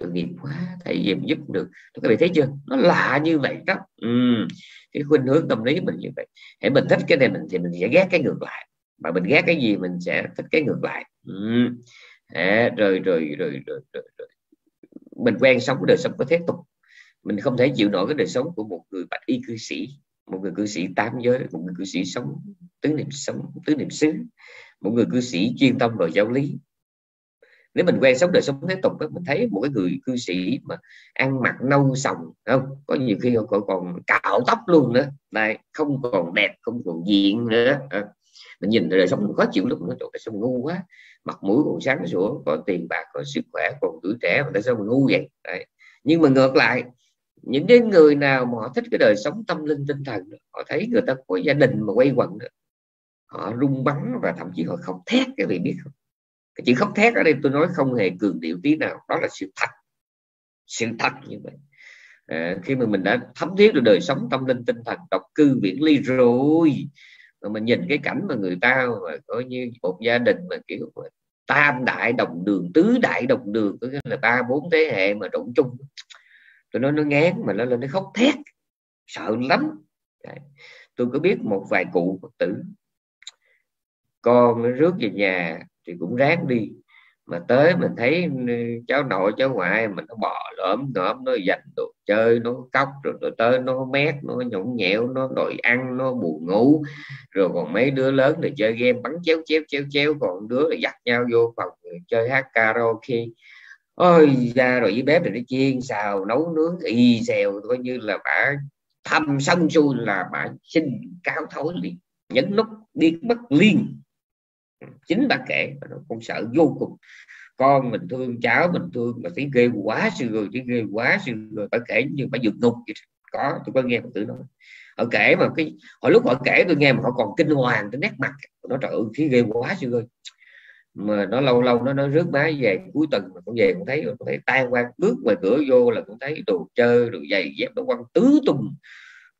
Tội nghiệp quá thầy gì giúp được. Các bạn thấy chưa? Nó lạ như vậy đó. Ừ. cái khuynh hướng tâm lý mình như vậy. Hãy mình thích cái này mình thì mình sẽ ghét cái ngược lại. Mà mình ghét cái gì mình sẽ thích cái ngược lại. Ừ. à, rồi, rồi, rồi, rồi, rồi, rồi. Mình quen sống cái đời sống có thế tục. Mình không thể chịu nổi cái đời sống của một người bạch y cư sĩ một người cư sĩ tám giới, một người cư sĩ sống tứ niệm sống, tứ niệm xứ, một người cư sĩ chuyên tâm vào giáo lý. Nếu mình quen sống đời sống thế tục mình thấy một cái người cư sĩ mà ăn mặc nâu sòng không? Có nhiều khi họ còn cạo tóc luôn nữa. Đây không còn đẹp, không còn diện nữa à, mình nhìn đời sống khó chịu lúc nó trời sao ngu quá. Mặt mũi còn sáng sủa còn tiền bạc còn sức khỏe, còn tuổi trẻ, mà tại sao mình ngu vậy? Đấy. nhưng mà ngược lại những cái người nào mà họ thích cái đời sống tâm linh tinh thần họ thấy người ta có gia đình mà quay quần họ rung bắn và thậm chí họ khóc thét cái vị biết không? Cái chữ khóc thét ở đây tôi nói không hề cường điệu tí nào đó là sự thật. Sự thật như vậy. À, khi mà mình đã thấm thiết được đời sống tâm linh tinh thần độc cư viễn ly rồi mà mình nhìn cái cảnh mà người ta mà coi như một gia đình mà kiểu mà tam đại đồng đường tứ đại đồng đường có nghĩa là ba bốn thế hệ mà trộn chung tôi nói nó ngán mà nó lên nó khóc thét, sợ lắm. Đấy. tôi có biết một vài cụ phật tử, con nó rước về nhà thì cũng ráng đi. Mà tới mình thấy cháu nội, cháu ngoại mình nó bò lõm lõm nó dành đồ chơi, nó cóc rồi nó tới nó mét, nó nhõng nhẽo, nó đòi ăn, nó buồn ngủ. Rồi còn mấy đứa lớn thì chơi game bắn chéo chéo chéo chéo, còn đứa là dắt nhau vô phòng chơi hát karaoke ôi ra rồi với bếp thì nó chiên xào, nấu nướng y xèo, coi như là bà thăm xong xuôi là bà xin cao thối liền. Nhấn nút đi mất liên, chính bà kể và nó cũng sợ vô cùng. Con mình thương cháu mình thương mà thấy ghê quá sư rồi chứ ghê quá sư rồi. Bà kể như bà vượt ngục vậy có, tôi có nghe một tử nói. Họ kể mà cái hồi lúc họ kể tôi nghe mà họ còn kinh hoàng tới nét mặt. Nó trời ơi, thấy ghê quá sư ơi mà nó lâu lâu nó nó rước má về cuối tuần mà cũng về cũng thấy cũng thấy tan quan bước ngoài cửa vô là cũng thấy đồ chơi đồ giày dép nó quăng tứ tung.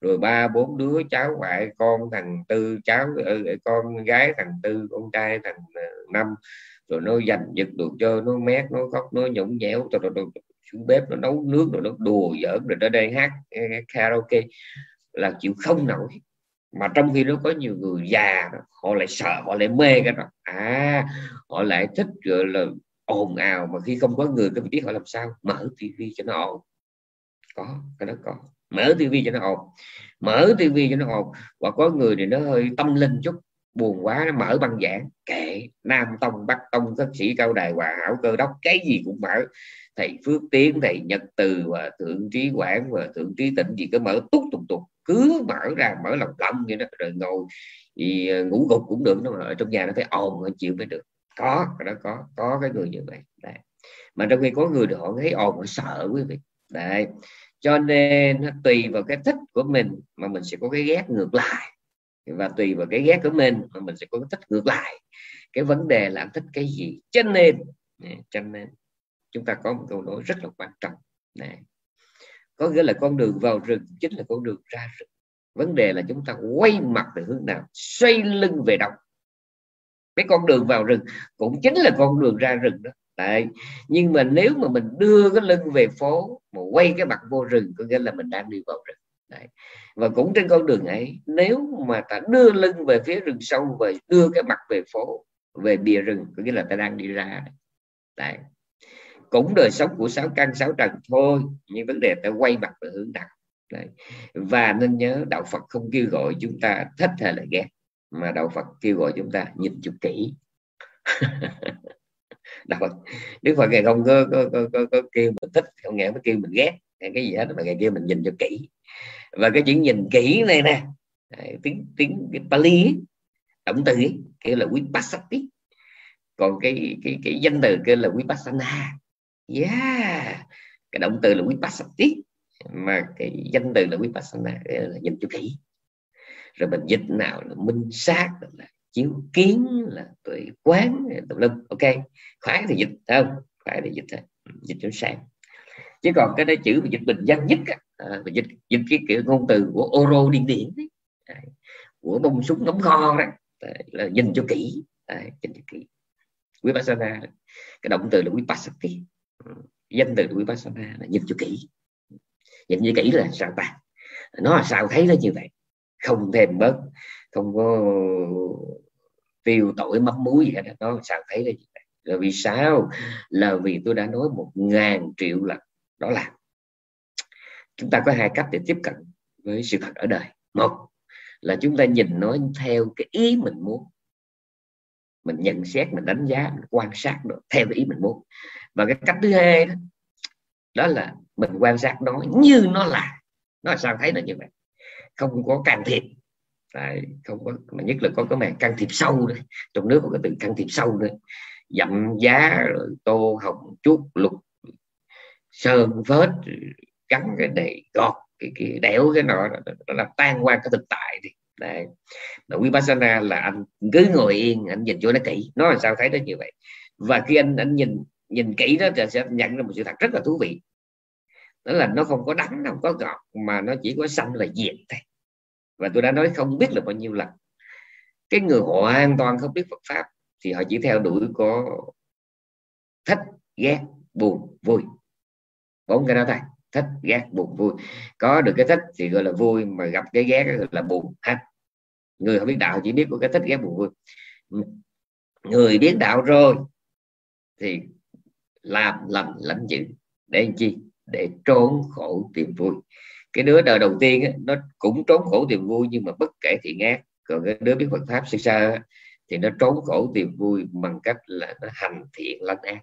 Rồi ba bốn đứa cháu ngoại con thằng tư cháu ờ, ờ, con gái thằng tư con trai thằng ờ, năm. Rồi nó giành giật đồ chơi nó mét nó khóc nó nhõng nhẽo rồi, rồi, rồi xuống bếp nó nấu nước rồi nó đùa giỡn rồi nó đang hát karaoke là chịu không nổi mà trong khi đó có nhiều người già họ lại sợ, họ lại mê cái đó. À họ lại thích, gọi là, ồn ào mà khi không có người cái biết họ làm sao? Mở tivi cho nó ồn. Có, cái đó có. Mở tivi cho nó ồn. Mở tivi cho nó ồn. Và có người thì nó hơi tâm linh chút buồn quá, nó mở băng giảng. Kệ, nam tông, bắc tông các sĩ, cao đài, hòa hảo, cơ đốc, cái gì cũng mở. Thầy phước tiến, thầy nhật từ, và thượng trí quảng, và thượng trí tịnh gì cứ mở, túc tục tục cứ mở ra, mở lòng lòng vậy đó, rồi ngồi thì ờ, ngủ gục cũng được nó ở trong nhà nó phải ồn, nó chịu mới được. Có nó có có cái người như vậy, đấy. mà trong khi có người họ thấy ồn, họ sợ quý vị, đấy. Cho nên nó tùy vào cái thích của mình, mà mình sẽ có cái ghét ngược lại và tùy vào cái ghét của mình mà mình sẽ có cái thích ngược lại. Cái vấn đề là thích cái gì. Cho nên cho nên chúng ta có một câu nói rất là quan trọng. Này có nghĩa là con đường vào rừng chính là con đường ra rừng. Vấn đề là chúng ta quay mặt về hướng nào? Xoay lưng về đâu? Cái con đường vào rừng cũng chính là con đường ra rừng đó. Đấy. nhưng mà nếu mà mình đưa cái lưng về phố mà quay cái mặt vô rừng, có nghĩa là mình đang đi vào rừng. Đấy. và cũng trên con đường ấy nếu mà ta đưa lưng về phía rừng sâu và đưa cái mặt về phố về bìa rừng có nghĩa là ta đang đi ra Đấy. cũng đời sống của sáu căn sáu trần thôi nhưng vấn đề ta quay mặt về hướng đạo Đấy. và nên nhớ đạo Phật không kêu gọi chúng ta thích hay là ghét mà đạo Phật kêu gọi chúng ta nhìn chút kỹ đạo Phật Đức Phật ngày không có, có, có, có, có kêu mình thích không nghe mới kêu mình ghét cái gì hết mà ngày kêu mình nhìn cho kỹ và cái chữ nhìn kỹ này nè. Tiếng tiếng cái Pali động từ ấy, kêu là vipassati. Còn cái cái cái danh từ kêu là vipassana. Yeah cái động từ là vipassati. Mà cái danh từ là vipassana là nhìn cho kỹ. Rồi mình dịch nào là minh sát là chiếu kiến là tuệ quán tùm lum. Ok khoái thì dịch không? Khoái thì dịch thôi. Dịch cho sáng. Chứ còn cái đó chữ mà dịch bình dân nhất à, dịch dịch cái kiểu ngôn từ của oro điên điển. Đấy. của bông súng nóng kho đó đấy, là nhìn cho kỹ. Đấy, nhìn cho kỹ. Vipassana cái động từ là vipassati. Danh từ vipassana là nhìn cho kỹ. Nhìn cho kỹ là sao ta? Nó là sao thấy nó như vậy? Không thêm bớt. Không có tiêu tội mắm muối gì hết nó sao thấy là như vậy? Là vì sao? Là vì tôi đã nói một ngàn triệu lần. Đó là chúng ta có hai cách để tiếp cận với sự thật ở đời. Một là chúng ta nhìn nó theo cái ý mình muốn. Mình nhận xét mình đánh giá mình quan sát được theo cái ý mình muốn. Và cái cách thứ hai đó đó là mình quan sát nó như nó là. Nó là sao thấy nó như vậy? Không có can thiệp. Đấy, không có mà nhất là có cái màn can thiệp sâu đấy trong nước có cái từ can thiệp sâu đấy dặm giá rồi tô hồng chút lục sơn vết cắn cái này gọt cái, cái đẽo cái nọ nó làm tan qua cái thực tại thì đây mà vipassana là anh cứ ngồi yên anh nhìn vô nó kỹ. Nó làm sao thấy nó như vậy? Và khi anh anh nhìn nhìn kỹ đó thì sẽ nhận ra một sự thật rất là thú vị. Đó là nó không có đắng không có ngọt mà nó chỉ có xanh và diệt thôi. Và tôi đã nói không biết là bao nhiêu lần. Cái người hoàn toàn không biết Phật pháp thì họ chỉ theo đuổi có thích ghét buồn vui. Bốn cái đó thôi thích ghét buồn vui. Có được cái thích thì gọi là vui mà gặp cái ghét gọi là buồn ha người không biết đạo chỉ biết có cái thích ghét buồn vui. Người biết đạo rồi thì làm lầm lãnh dữ. Để làm chi? Để trốn khổ tìm vui. Cái đứa đời đầu tiên ấy, nó cũng trốn khổ tìm vui nhưng mà bất kể thiện ác còn cái đứa biết Phật pháp sơ sơ thì nó trốn khổ tìm vui bằng cách là nó hành thiện lanh ác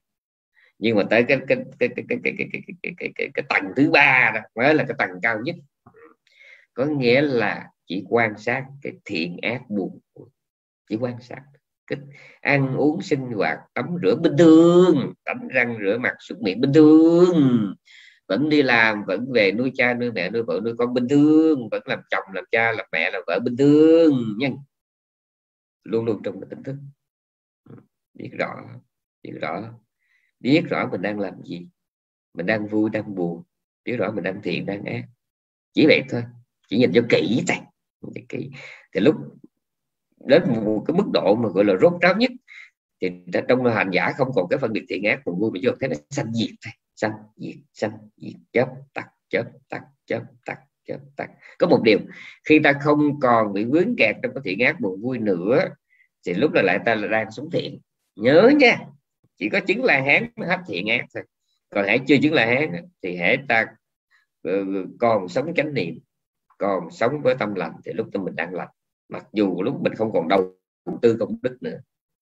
nhưng mà tới cái cái cái cái cái cái cái cái, cái, cái, cái, cái tầng thứ ba đó mới là cái tầng cao nhất có nghĩa là chỉ quan sát cái thiện ác buồn chỉ quan sát cái ăn uống sinh hoạt tắm rửa bình thường tắm răng rửa mặt súc miệng bình thường vẫn đi làm vẫn về nuôi cha nuôi mẹ nuôi vợ nuôi con bình thường vẫn làm chồng làm cha làm mẹ làm vợ bình thường nhưng luôn luôn trong cái tỉnh thức biết rõ biết rõ biết rõ mình đang làm gì, mình đang vui, đang buồn, biết rõ mình đang thiện, đang ác. Chỉ vậy thôi, chỉ nhìn cho kỹ thôi kỹ. Thì lúc đến một cái mức độ mà gọi là rốt ráo nhất, thì trong hành giả không còn cái phân biệt thiện ác, còn vui mà vô thế nó sanh diệt thôi. Sanh diệt sanh diệt, chớp tắt chớp tắt chớp tắt chớp tắt. Có một điều, khi ta không còn bị vướng kẹt trong cái thiện ác buồn vui nữa, thì lúc đó lại ta là đang sống thiện. Nhớ nha chỉ có chứng la hán mới hết thiện ác thôi. Còn hãy chưa chứng la hán thì hãy ta ờ, còn sống chánh niệm còn sống với tâm lành thì lúc tâm mình đang lành. Mặc dù lúc mình không còn đầu tư công đức nữa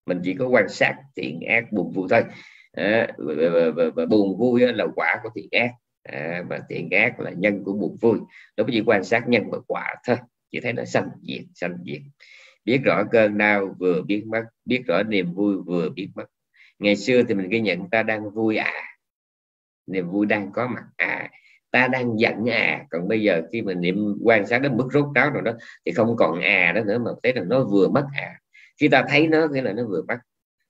mình chỉ có quan sát thiện ác buồn vui thôi. À, và, và, và, buồn vui là quả của thiện ác. Ờ, à, và thiện ác là nhân của buồn vui. Đó chỉ quan sát nhân và quả thôi chỉ thấy nó sanh diệt sanh diệt. Biết rõ cơn đau vừa biết mất biết rõ niềm vui vừa biết mất ngày xưa thì mình ghi nhận ta đang vui à. Niềm vui đang có mặt à. Ta đang giận à. Còn bây giờ khi mình niệm quan sát đến mức rốt ráo rồi đó, thì không còn à đó nữa, mà thấy là nó vừa mất à. Khi ta thấy nó, nghĩa là nó vừa mất.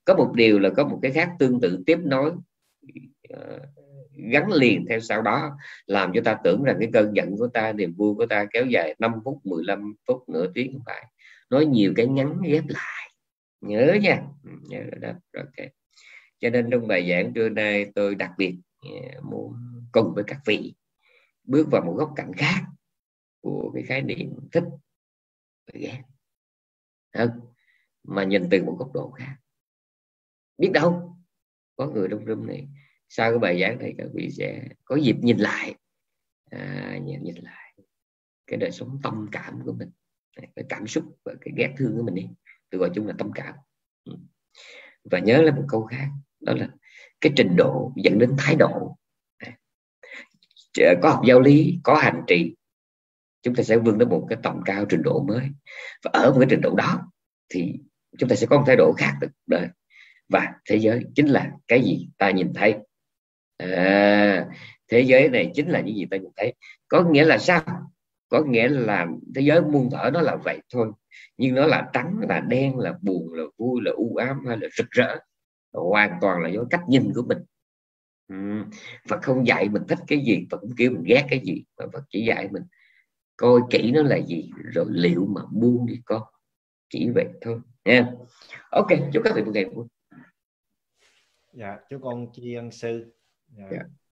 Có một điều là có một cái khác tương tự tiếp nối ờ, gắn liền theo sau đó, làm cho ta tưởng rằng cái cơn giận của ta, niềm vui của ta kéo dài 5 phút 15 phút, nửa tiếng không phải. Nói nhiều cái ngắn ghép lại. Nhớ nha. Ừ, nhớ đó. Ok cho nên trong bài giảng trưa nay tôi đặc biệt à, muốn cùng với các vị bước vào một góc cạnh khác của cái khái niệm thích và ghét. Không? mà nhìn từ một góc độ khác. Biết đâu có người trong room này sau cái bài giảng này các vị sẽ có dịp nhìn lại à, nhìn, nhìn lại cái đời sống tâm cảm của mình cái cảm xúc và cái ghét thương của mình đi. Tôi gọi chung là tâm cảm. Ừ. Và nhớ là một câu khác đó là cái trình độ dẫn đến thái độ. Có học giáo lý có hành trì chúng ta sẽ vươn đến một cái tầm cao trình độ mới. Và ở một cái trình độ đó thì chúng ta sẽ có một thái độ khác được. Đời và thế giới chính là cái gì ta nhìn thấy? À, thế giới này chính là những gì ta nhìn thấy. Có nghĩa là sao? Có nghĩa là thế giới muôn thở nó là vậy thôi. Nhưng nó là trắng là đen là buồn là vui là u ám hay là rực rỡ hoàn toàn là do cách nhìn của mình. Phật không dạy mình thích cái gì Phật cũng kêu mình ghét cái gì mà Phật chỉ dạy mình coi kỹ nó là gì rồi liệu mà buông đi con chỉ vậy thôi. Nha. Ok chúc các vị một ngày vui. Dạ chúc con tri ân sư. Dạ. Yeah.